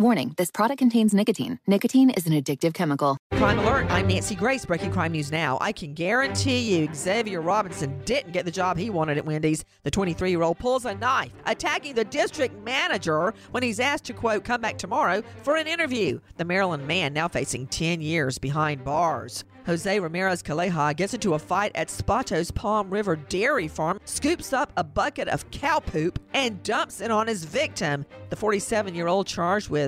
Warning this product contains nicotine. Nicotine is an addictive chemical. Crime Alert, I'm Nancy Grace, breaking crime news now. I can guarantee you Xavier Robinson didn't get the job he wanted at Wendy's. The 23 year old pulls a knife, attacking the district manager when he's asked to, quote, come back tomorrow for an interview. The Maryland man now facing 10 years behind bars. Jose Ramirez Calleja gets into a fight at Spato's Palm River Dairy Farm, scoops up a bucket of cow poop, and dumps it on his victim. The 47 year old charged with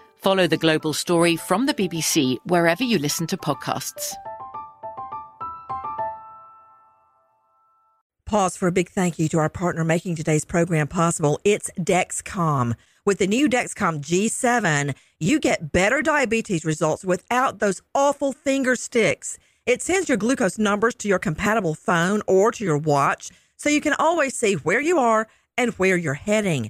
Follow The Global Story from the BBC wherever you listen to podcasts. Pause for a big thank you to our partner making today's program possible. It's Dexcom. With the new Dexcom G7, you get better diabetes results without those awful finger sticks. It sends your glucose numbers to your compatible phone or to your watch so you can always see where you are and where you're heading.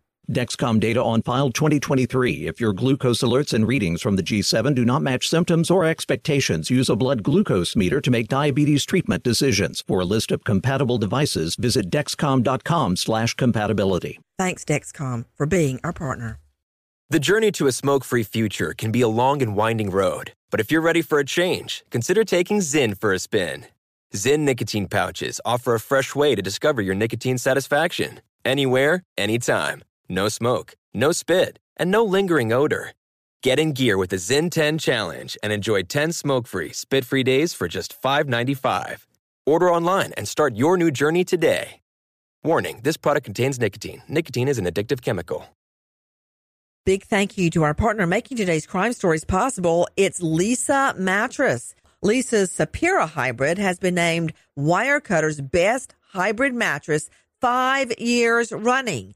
Dexcom data on file 2023. If your glucose alerts and readings from the G7 do not match symptoms or expectations, use a blood glucose meter to make diabetes treatment decisions. For a list of compatible devices, visit dexcom.com/compatibility. Thanks Dexcom for being our partner. The journey to a smoke free future can be a long and winding road, but if you're ready for a change, consider taking Zyn for a spin. Zyn nicotine pouches offer a fresh way to discover your nicotine satisfaction anywhere, anytime. No smoke, no spit, and no lingering odor. Get in gear with the Zyn 10 Challenge and enjoy 10 smoke free, spit free days for just $5.95. Order online and start your new journey today. Warning this product contains nicotine. Nicotine is an addictive chemical. Big thank you to our partner making today's crime stories possible. It's Leesa Mattress. Leesa's Sapira hybrid has been named Wirecutter's best hybrid mattress five years running.